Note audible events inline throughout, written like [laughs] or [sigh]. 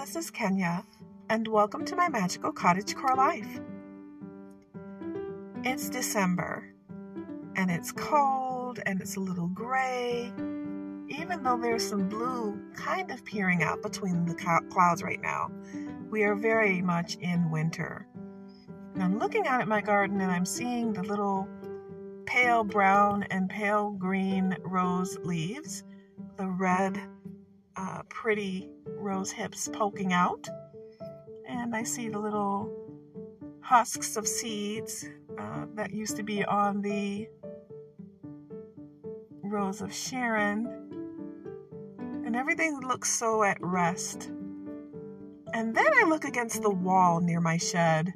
this is Kenya, and welcome to my magical cottage core life. It's December, and it's cold and it's a little gray, even though there's some blue kind of peering out between the clouds right now. We are very much in winter. And I'm looking out at my garden and I'm seeing the little pale brown and pale green rose leaves, the red uh, pretty rose hips poking out. And I see the little husks of seeds uh, that used to be on the Rose of Sharon. And everything looks so at rest. And then I look against the wall near my shed.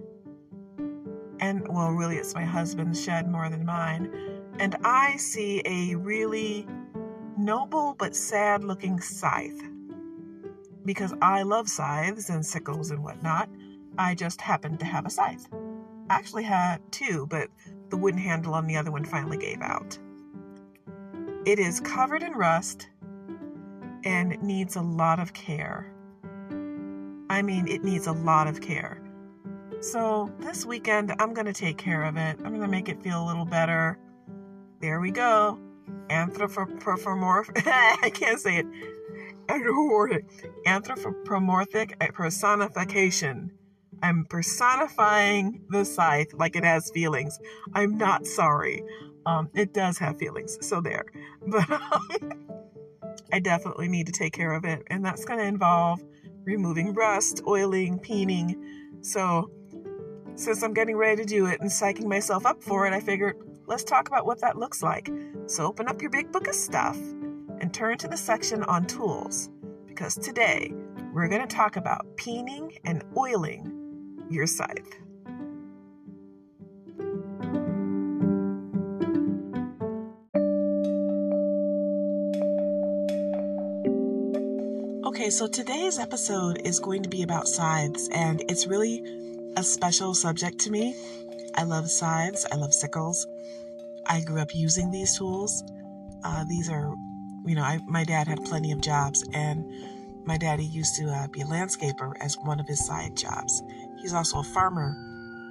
And, well, really, it's my husband's shed more than mine. And I see a really noble but sad looking scythe. Because I love scythes and sickles and whatnot, I just happened to have a scythe. I actually had two, but the wooden handle on the other one finally gave out. It is covered in rust and needs a lot of care. I mean, it needs a lot of care. So, this weekend, I'm going to take care of it. I'm going to make it feel a little better. There we go anthropomorphic. [laughs] I can't say it. Anthropomorphic personification. I'm personifying the scythe like it has feelings. I'm not sorry. Um, it does have feelings, so there. [laughs] But um, I definitely need to take care of it, and that's going to involve removing rust, oiling, peening. So, since I'm getting ready to do it and psyching myself up for it, I figured let's talk about what that looks like. So open up your big book of stuff and turn to the section on tools because today we're going to talk about peening and oiling your scythe. Okay, so today's episode is going to be about scythes, and it's really a special subject to me. I love scythes, I love sickles, I grew up using these tools. Uh, these are, you know, I, my dad had plenty of jobs, and my daddy used to uh, be a landscaper as one of his side jobs. He's also a farmer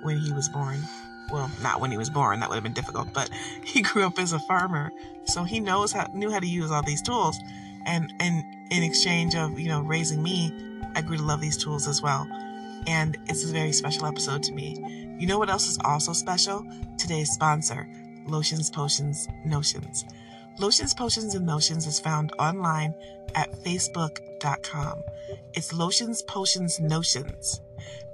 when he was born. Well, not when he was born, that would have been difficult, but [laughs] he grew up as a farmer, so he knows how knew how to use all these tools. And and in exchange of you know raising me, I grew to love these tools as well. And it's a very special episode to me. You know what else is also special? Today's sponsor. Lotions, Potions, Notions. Lotions, Potions, and Notions is found online at facebook.com. It's Lotions, Potions, Notions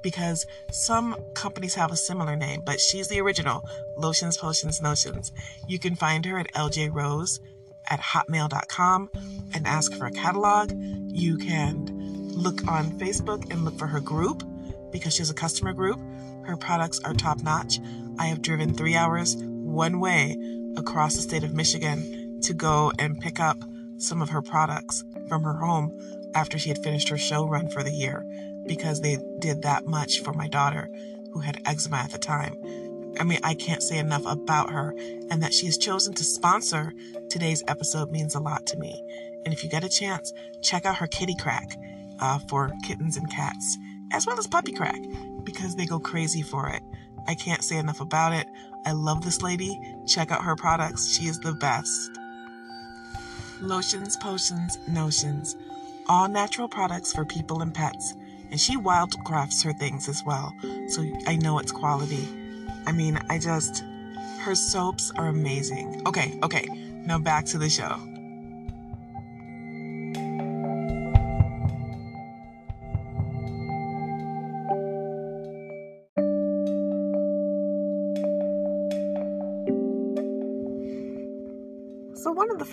because some companies have a similar name, but she's the original Lotions, Potions, Notions. You can find her at LJ Rose at hotmail.com and ask for a catalog. You can look on Facebook and look for her group because she has a customer group. Her products are top notch. I have driven three hours one way across the state of Michigan to go and pick up some of her products from her home after she had finished her show run for the year because they did that much for my daughter who had eczema at the time. I mean, I can't say enough about her, and that she has chosen to sponsor today's episode means a lot to me. And if you get a chance, check out her kitty crack uh, for kittens and cats, as well as puppy crack, because they go crazy for it. I can't say enough about it. I love this lady. Check out her products. She is the best. Lotions, potions, notions. All natural products for people and pets. And she wildcrafts her things as well. So I know it's quality. I mean, I just, her soaps are amazing. Okay, okay. Now back to the show.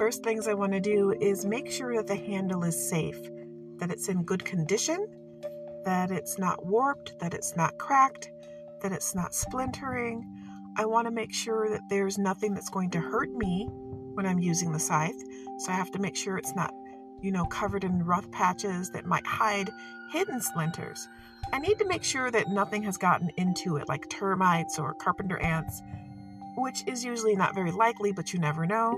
First things I want to do is make sure that the handle is safe, that it's in good condition, that it's not warped, that it's not cracked, that it's not splintering. I want to make sure that there's nothing that's going to hurt me when I'm using the scythe. So I have to make sure it's not, you know, covered in rough patches that might hide hidden splinters. I need to make sure that nothing has gotten into it, like termites or carpenter ants, which is usually not very likely, but you never know.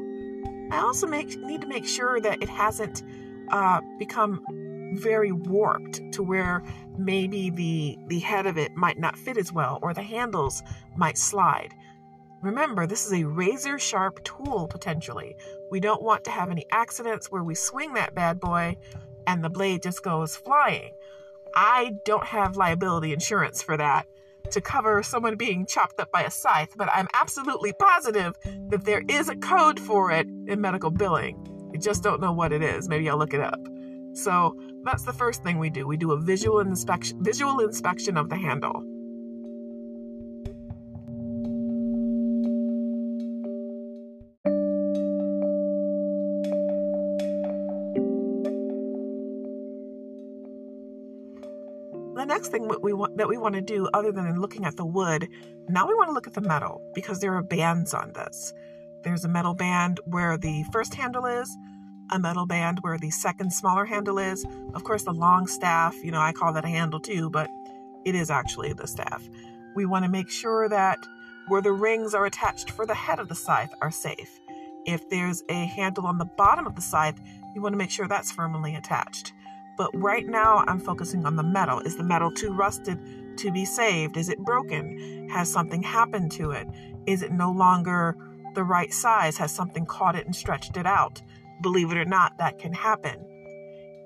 I also make, need to make sure that it hasn't uh, become very warped to where maybe the the head of it might not fit as well or the handles might slide. Remember, this is a razor sharp tool potentially. We don't want to have any accidents where we swing that bad boy and the blade just goes flying. I don't have liability insurance for that to cover someone being chopped up by a scythe, but I'm absolutely positive that there is a code for it in medical billing. I just don't know what it is. Maybe I'll look it up. So that's the first thing we do. We do a visual inspection visual inspection of the handle. Want, that we want to do, other than looking at the wood, now we want to look at the metal because there are bands on this. There's a metal band where the first handle is, a metal band where the second smaller handle is. Of course, the long staff, you know, I call that a handle too, but it is actually the staff. We want to make sure that where the rings are attached for the head of the scythe are safe. If there's a handle on the bottom of the scythe, you want to make sure that's firmly attached. But right now, I'm focusing on the metal. Is the metal too rusted to be saved? Is it broken? Has something happened to it? Is it no longer the right size? Has something caught it and stretched it out? Believe it or not, that can happen.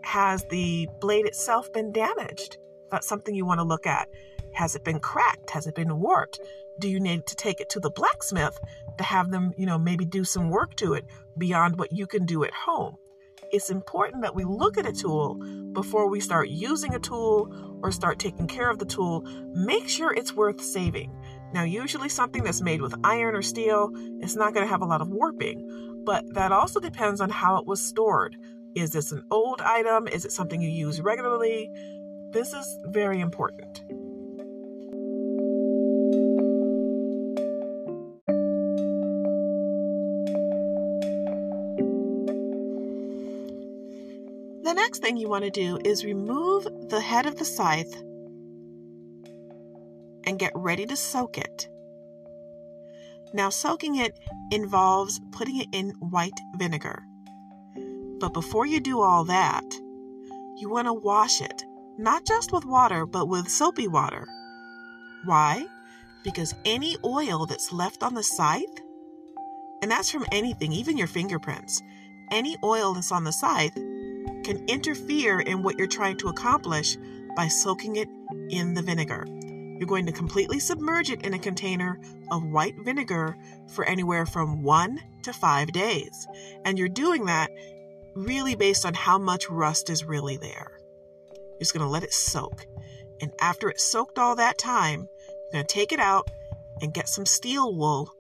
Has the blade itself been damaged? That's something you want to look at. Has it been cracked? Has it been warped? Do you need to take it to the blacksmith to have them, you know, maybe do some work to it beyond what you can do at home? It's important that we look at a tool before we start using a tool or start taking care of the tool. Make sure it's worth saving. Now, usually something that's made with iron or steel, it's not going to have a lot of warping, but that also depends on how it was stored. Is this an old item? Is it something you use regularly? This is very important. Thing you want to do is remove the head of the scythe and get ready to soak it. Now, soaking it involves putting it in white vinegar. But before you do all that, you want to wash it, not just with water, but with soapy water. Why? Because any oil that's left on the scythe, and that's from anything, even your fingerprints, any oil that's on the scythe can interfere in what you're trying to accomplish by soaking it in the vinegar. You're going to completely submerge it in a container of white vinegar for anywhere from one to five days. And you're doing that really based on how much rust is really there. You're just going to let it soak. And after it's soaked all that time, you're going to take it out and get some steel wool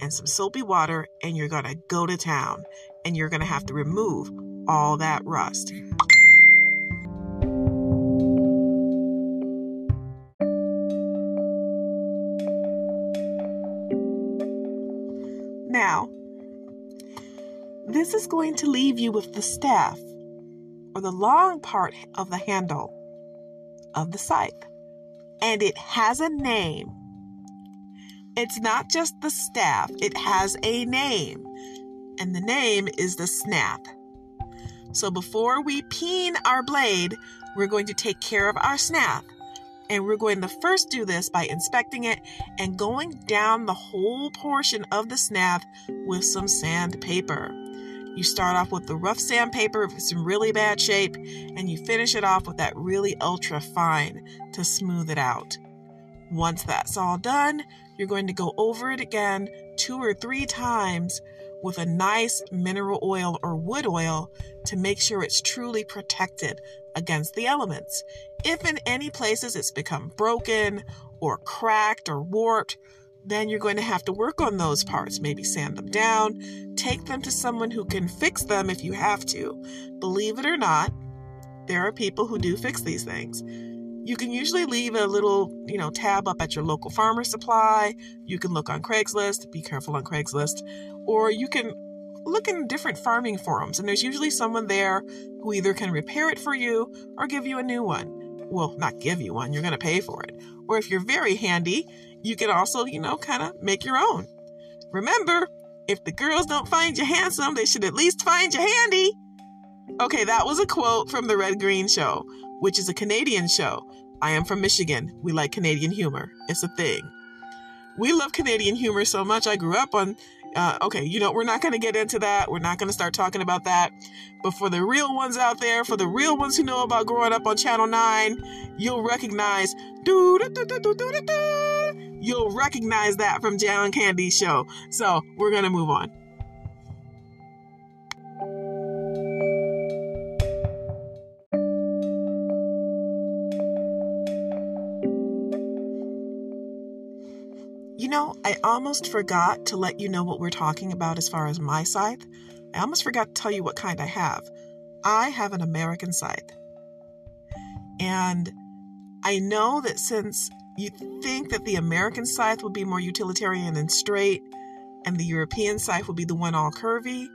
and some soapy water, and you're going to go to town. And you're going to have to remove all that rust. Now, this is going to leave you with the staff or the long part of the handle of the scythe. And it has a name. It's not just the staff, it has a name. And the name is the snap. So before we peen our blade, we're going to take care of our snap. And we're going to first do this by inspecting it and going down the whole portion of the snap with some sandpaper. You start off with the rough sandpaper if it's in really bad shape, and you finish it off with that really ultra fine to smooth it out. Once that's all done, you're going to go over it again two or three times with a nice mineral oil or wood oil to make sure it's truly protected against the elements. If in any places it's become broken or cracked or warped, then you're going to have to work on those parts, maybe sand them down, take them to someone who can fix them if you have to. Believe it or not, there are people who do fix these things. You can usually leave a little, you know, tab up at your local farmer supply. You can look on Craigslist, be careful on Craigslist, or you can look in different farming forums, and there's usually someone there who either can repair it for you or give you a new one. Well, not give you one, you're going to pay for it. Or if you're very handy, you can also, you know, kind of make your own. Remember, if the girls don't find you handsome, they should at least find you handy. Okay, that was a quote from the Red Green Show, which is a Canadian show. I am from Michigan. We like Canadian humor. It's a thing. We love Canadian humor so much. I grew up on. Uh, okay, you know, we're not going to get into that. We're not going to start talking about that. But for the real ones out there, for the real ones who know about growing up on Channel 9, you'll recognize. You'll recognize that from John Candy's show. So we're going to move on. You know, I almost forgot to let you know what we're talking about as far as my scythe. I almost forgot to tell you what kind I have. I have an American scythe. And I know that since you think that the American scythe would be more utilitarian and straight, and the European scythe would be the one all curvy,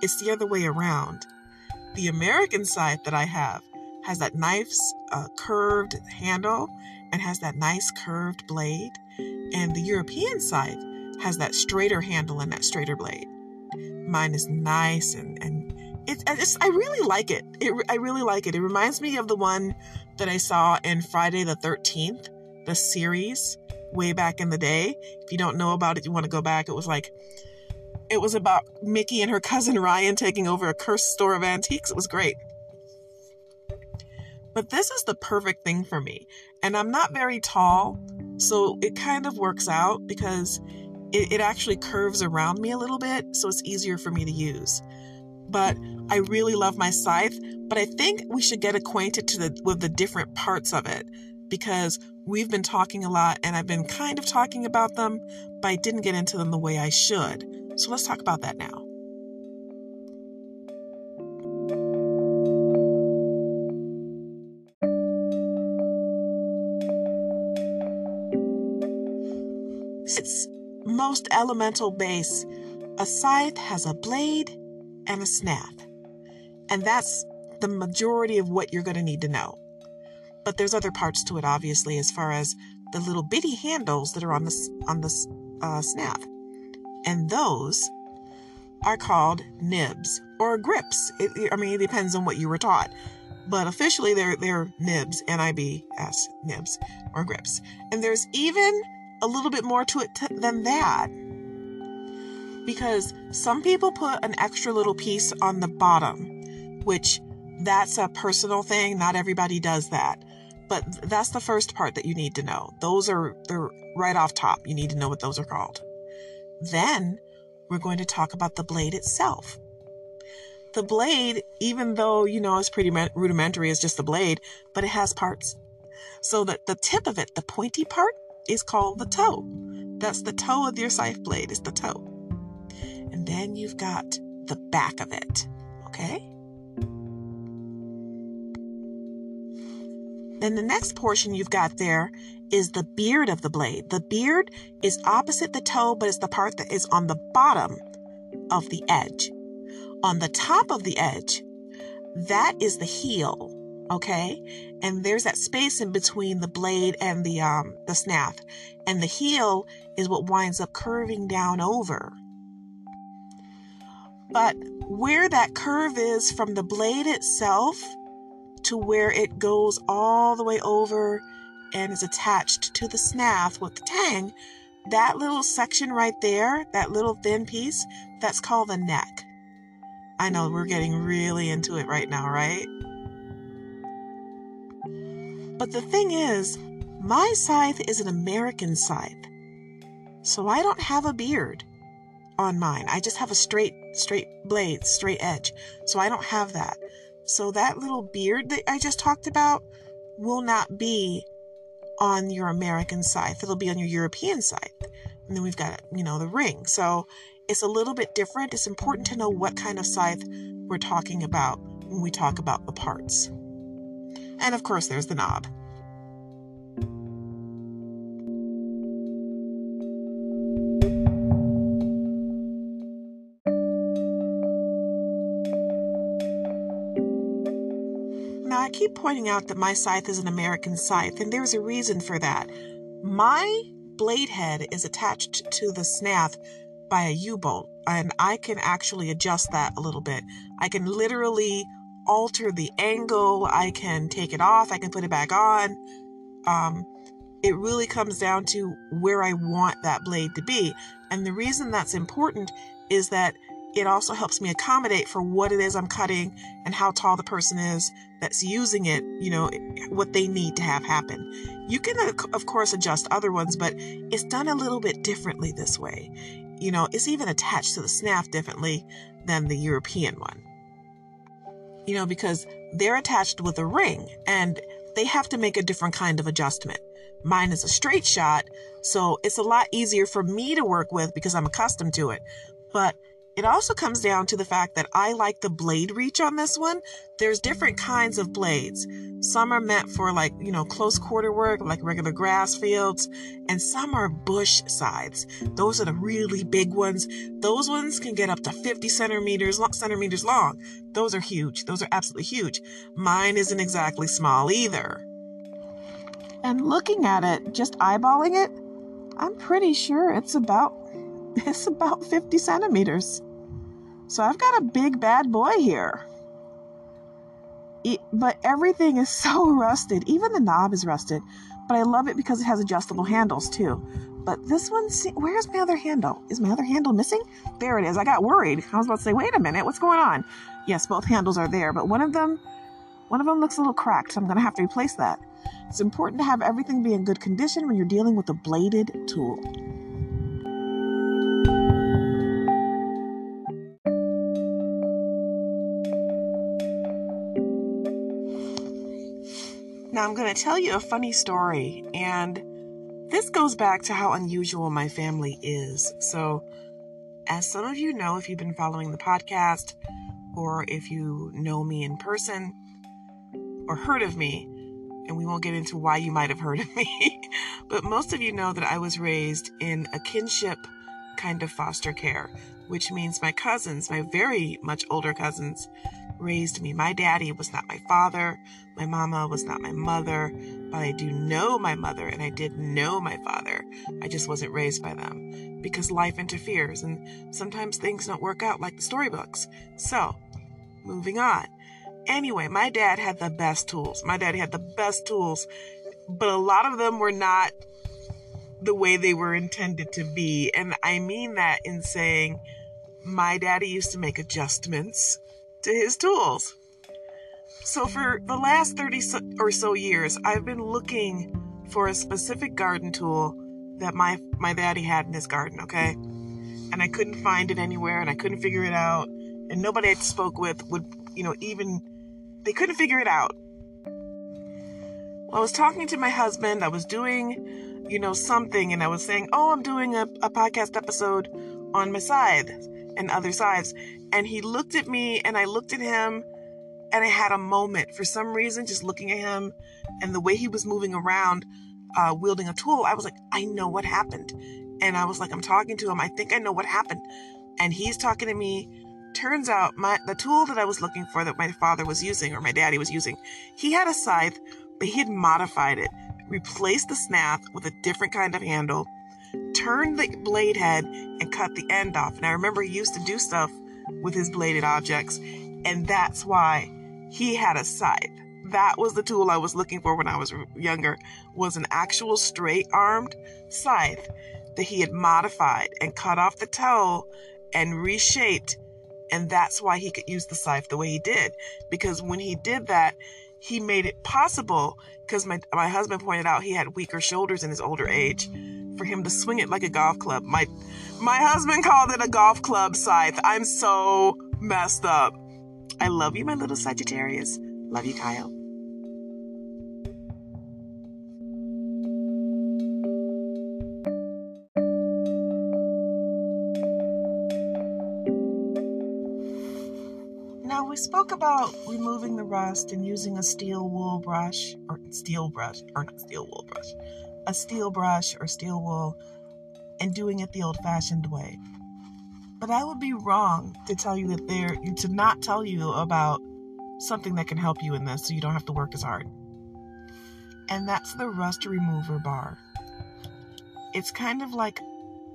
it's the other way around. The American scythe that I have has that nice uh, curved handle and has that nice curved blade. And the European scythe has that straighter handle and that straighter blade. Mine is nice and, and it, it's, I really like it. it. I really like it. It reminds me of the one that I saw in Friday the 13th, the series way back in the day. If you don't know about it, you want to go back. It was like, it was about Micki and her cousin Ryan taking over a cursed store of antiques. It was great. But this is the perfect thing for me. And I'm not very tall, so it kind of works out because it, it actually curves around me a little bit, so it's easier for me to use. But I really love my scythe, but I think we should get acquainted to the with the different parts of it because we've been talking a lot and I've been kind of talking about them, but I didn't get into them the way I should. So let's talk about that now. Most elemental base, a scythe has a blade and a snap. And that's the majority of what you're going to need to know. But there's other parts to it, obviously, as far as the little bitty handles that are on the on the uh, snap, and those are called nibs or grips. It, I mean, it depends on what you were taught, but officially they're they're nibs, N-I-B-S, nibs or grips. And there's even a little bit more to it t- than that. Because some people put an extra little piece on the bottom, which that's a personal thing. Not everybody does that. But that's the first part that you need to know. Those are they're right off top. You need to know what those are called. Then we're going to talk about the blade itself. The blade, even though you know it's pretty rudimentary, is just the blade, but it has parts. So that the tip of it, the pointy part, is called the toe. That's the toe of your scythe blade, is the toe. And then you've got the back of it, okay? Then the next portion you've got there is the beard of the blade. The beard is opposite the toe, but it's the part that is on the bottom of the edge. On the top of the edge, that is the heel okay? And there's that space in between the blade and the um the snap and the heel is what winds up curving down over. But where that curve is from the blade itself to where it goes all the way over and is attached to the snap with the tang that little section right there that little thin piece that's called the neck. I know we're getting really into it right now right but the thing is, my scythe is an American scythe. So I don't have a beard on mine. I just have a straight, straight blade, straight edge. So I don't have that. So that little beard that I just talked about will not be on your American scythe. It'll be on your European scythe. And then we've got, you know, the ring. So it's a little bit different. It's important to know what kind of scythe we're talking about when we talk about the parts. And of course, there's the knob. Now, I keep pointing out that my scythe is an American scythe, and there's a reason for that. My blade head is attached to the snap by a U bolt, and I can actually adjust that a little bit. I can literally alter the angle, I can take it off, I can put it back on. Um, it really comes down to where I want that blade to be. And the reason that's important is that it also helps me accommodate for what it is I'm cutting and how tall the person is that's using it, you know, what they need to have happen. You can, of course, adjust other ones, but it's done a little bit differently this way. You know, it's even attached to the snaft differently than the European one. You know, because they're attached with a ring and they have to make a different kind of adjustment. Mine is a straight shot, so it's a lot easier for me to work with because I'm accustomed to it. But it also comes down to the fact that I like the blade reach on this one. There's different kinds of blades. Some are meant for like, you know, close quarter work, like regular grass fields, and some are bush scythes. Those are the really big ones. Those ones can get up to 50 centimeters, centimeters long. Those are huge. Those are absolutely huge. Mine isn't exactly small either. And looking at it, just eyeballing it, I'm pretty sure it's about it's about 50 centimeters. So I've got a big bad boy here. It, but everything is [laughs] so rusted. Even the knob is rusted. But I love it because it has adjustable handles too. But this one, where's my other handle? Is my other handle missing? There it is. I got worried. I was about to say, wait a minute, what's going on? Yes, both handles are there, but one of them, one of them looks a little cracked, so I'm going to have to replace that. It's important to have everything be in good condition when you're dealing with a bladed tool. I'm going to tell you a funny story, and this goes back to how unusual my family is. So, as some of you know, if you've been following the podcast, or if you know me in person, or heard of me, and we won't get into why you might have heard of [laughs] me, but most of you know that I was raised in a kinship kind of foster care, which means my cousins, my very much older cousins, raised me. My daddy was not my father. My mama was not my mother, but I do know my mother and I did know my father. I just wasn't raised by them because life interferes and sometimes things don't work out like the storybooks. So, moving on. Anyway, my dad had the best tools. My daddy had the best tools, but a lot of them were not the way they were intended to be. And I mean that in saying my daddy used to make adjustments to his tools. So, for the last 30 or so years, I've been looking for a specific garden tool that my, my daddy had in his garden, okay? And I couldn't find it anywhere and I couldn't figure it out. And nobody I spoke with would, you know, even, they couldn't figure it out. Well, I was talking to my husband, I was doing, you know, something, and I was saying, oh, I'm doing a, a podcast episode on my scythe and other scythes. And he looked at me and I looked at him and I had a moment for some reason, just looking at him and the way he was moving around, uh, wielding a tool. I was like, I know what happened. And I was like, I'm talking to him. I think I know what happened. And he's talking to me. Turns out my, the tool that I was looking for that my father was using or my daddy was using, he had a scythe, but he had modified it, replaced the snap with a different kind of handle, turned the blade head and cut the end off. And I remember he used to do stuff with his bladed objects, and that's why he had a scythe. That was the tool I was looking for when I was younger, was an actual straight armed scythe that he had modified and cut off the toe and reshaped. And that's why he could use the scythe the way he did. Because when he did that, he made it possible because my, my husband pointed out he had weaker shoulders in his older age for him to swing it like a golf club. My my husband called it a golf club scythe. I'm so messed up. I love you, my little Sagittarius. Love you, Kyle. Now, we spoke about removing the rust and using a steel wool brush, or steel brush, or not steel wool brush, a steel brush or steel wool and doing it the old fashioned way. But I would be wrong to tell you that there to not tell you about something that can help you in this so you don't have to work as hard. And that's the rust remover bar. It's kind of like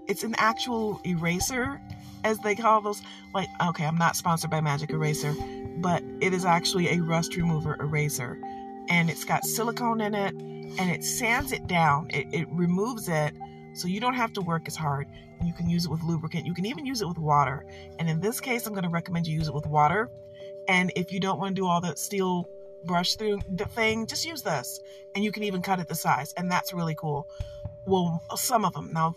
it's an actual eraser as they call those. Like, okay, I'm not sponsored by Magic Eraser, but it is actually a rust remover eraser. And it's got silicone in it and it sands it down. It, it removes it so you don't have to work as hard. You can use it with lubricant. You can even use it with water. And in this case, I'm going to recommend you use it with water. And if you don't want to do all that steel brush through the thing, just use this. And you can even cut it the size. And that's really cool. Well, some of them. Now,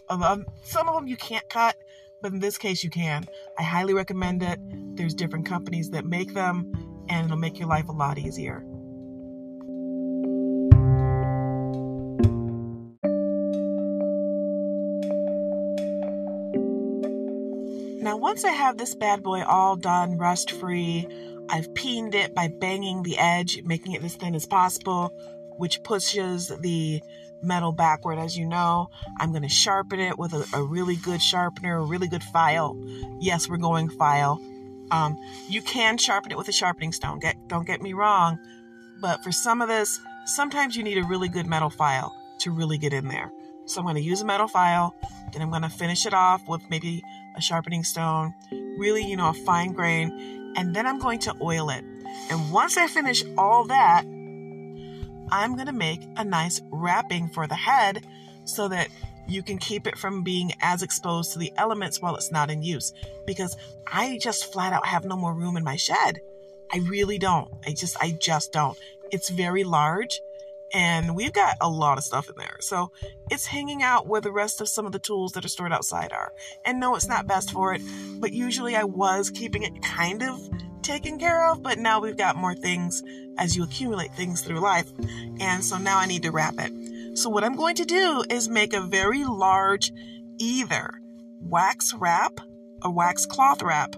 some of them you can't cut, but in this case, you can. I highly recommend it. There's different companies that make them, and it'll make your life a lot easier. Once I have this bad boy all done, rust free, I've peened it by banging the edge, making it as thin as possible, which pushes the metal backward. As you know, I'm going to sharpen it with a, a, really good sharpener, a really good file. Yes, we're going file. Um, you can sharpen it with a sharpening stone. Get, don't get me wrong. But for some of this, sometimes you need a really good metal file to really get in there. So I'm going to use a metal file, then I'm going to finish it off with maybe a sharpening stone, really, you know, a fine grain, and then I'm going to oil it. And once I finish all that, I'm going to make a nice wrapping for the head so that you can keep it from being as exposed to the elements while it's not in use. Because I just flat out have no more room in my shed. I really don't. I just, I just don't. It's very large and we've got a lot of stuff in there. So it's hanging out where the rest of some of the tools that are stored outside are. And no, it's not best for it, but usually I was keeping it kind of taken care of, but now we've got more things as you accumulate things through life. And so now I need to wrap it. So what I'm going to do is make a very large either wax wrap, a wax cloth wrap,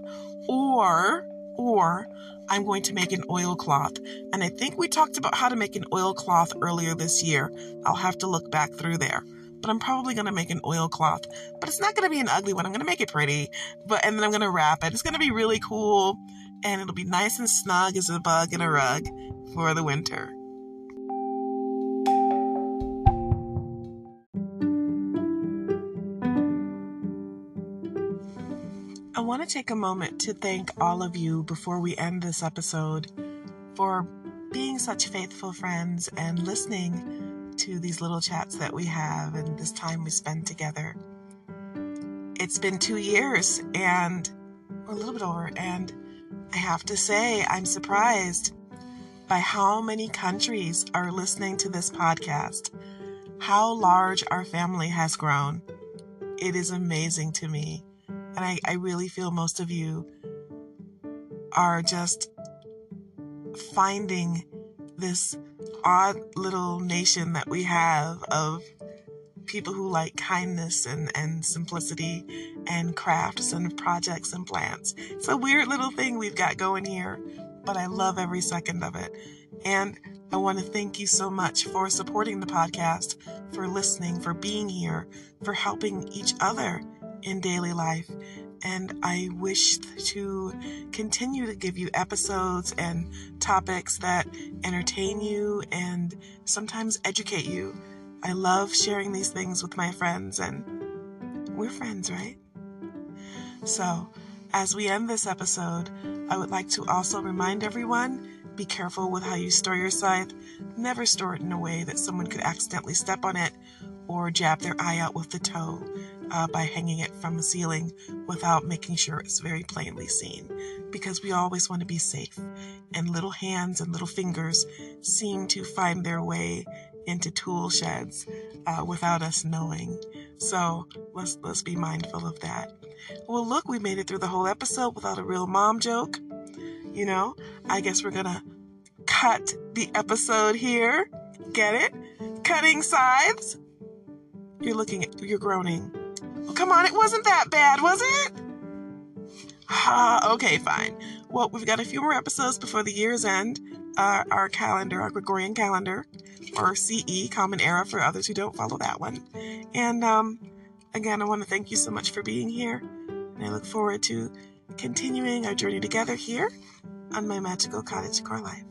or or I'm going to make an oilcloth. And I think we talked about how to make an oilcloth earlier this year. I'll have to look back through there. But I'm probably going to make an oilcloth. But it's not going to be an ugly one. I'm going to make it pretty. But and then I'm going to wrap it. It's going to be really cool and it'll be nice and snug as a bug in a rug for the winter. Want to take a moment to thank all of you before we end this episode for being such faithful friends and listening to these little chats that we have and this time we spend together. It's been two years and a little bit over, and I have to say, I'm surprised by how many countries are listening to this podcast, how large our family has grown. It is amazing to me. And I, I really feel most of you are just finding this odd little nation that we have of people who like kindness and, and simplicity and crafts and projects and plants. It's a weird little thing we've got going here, but I love every second of it. And I want to thank you so much for supporting the podcast, for listening, for being here, for helping each other in daily life. And I wish to continue to give you episodes and topics that entertain you and sometimes educate you. I love sharing these things with my friends, and we're friends, right? So, as we end this episode, I would like to also remind everyone be careful with how you store your scythe. Never store it in a way that someone could accidentally step on it or jab their eye out with the toe uh, by hanging it from the ceiling without making sure it's very plainly seen. Because we always want to be safe, and little hands and little fingers seem to find their way into tool sheds uh, without us knowing. So let's let's be mindful of that. Well, look, we made it through the whole episode without a real mom joke. You know, I guess we're gonna cut the episode here. Get it? Cutting scythes. You're looking at, you're groaning. Come on, it wasn't that bad, was it? Ah, okay, fine. Well, we've got a few more episodes before the year's end. Uh, our calendar, our Gregorian calendar, or CE, Common Era for others who don't follow that one. And um, again, I want to thank you so much for being here. And I look forward to continuing our journey together here on my magical cottage core life.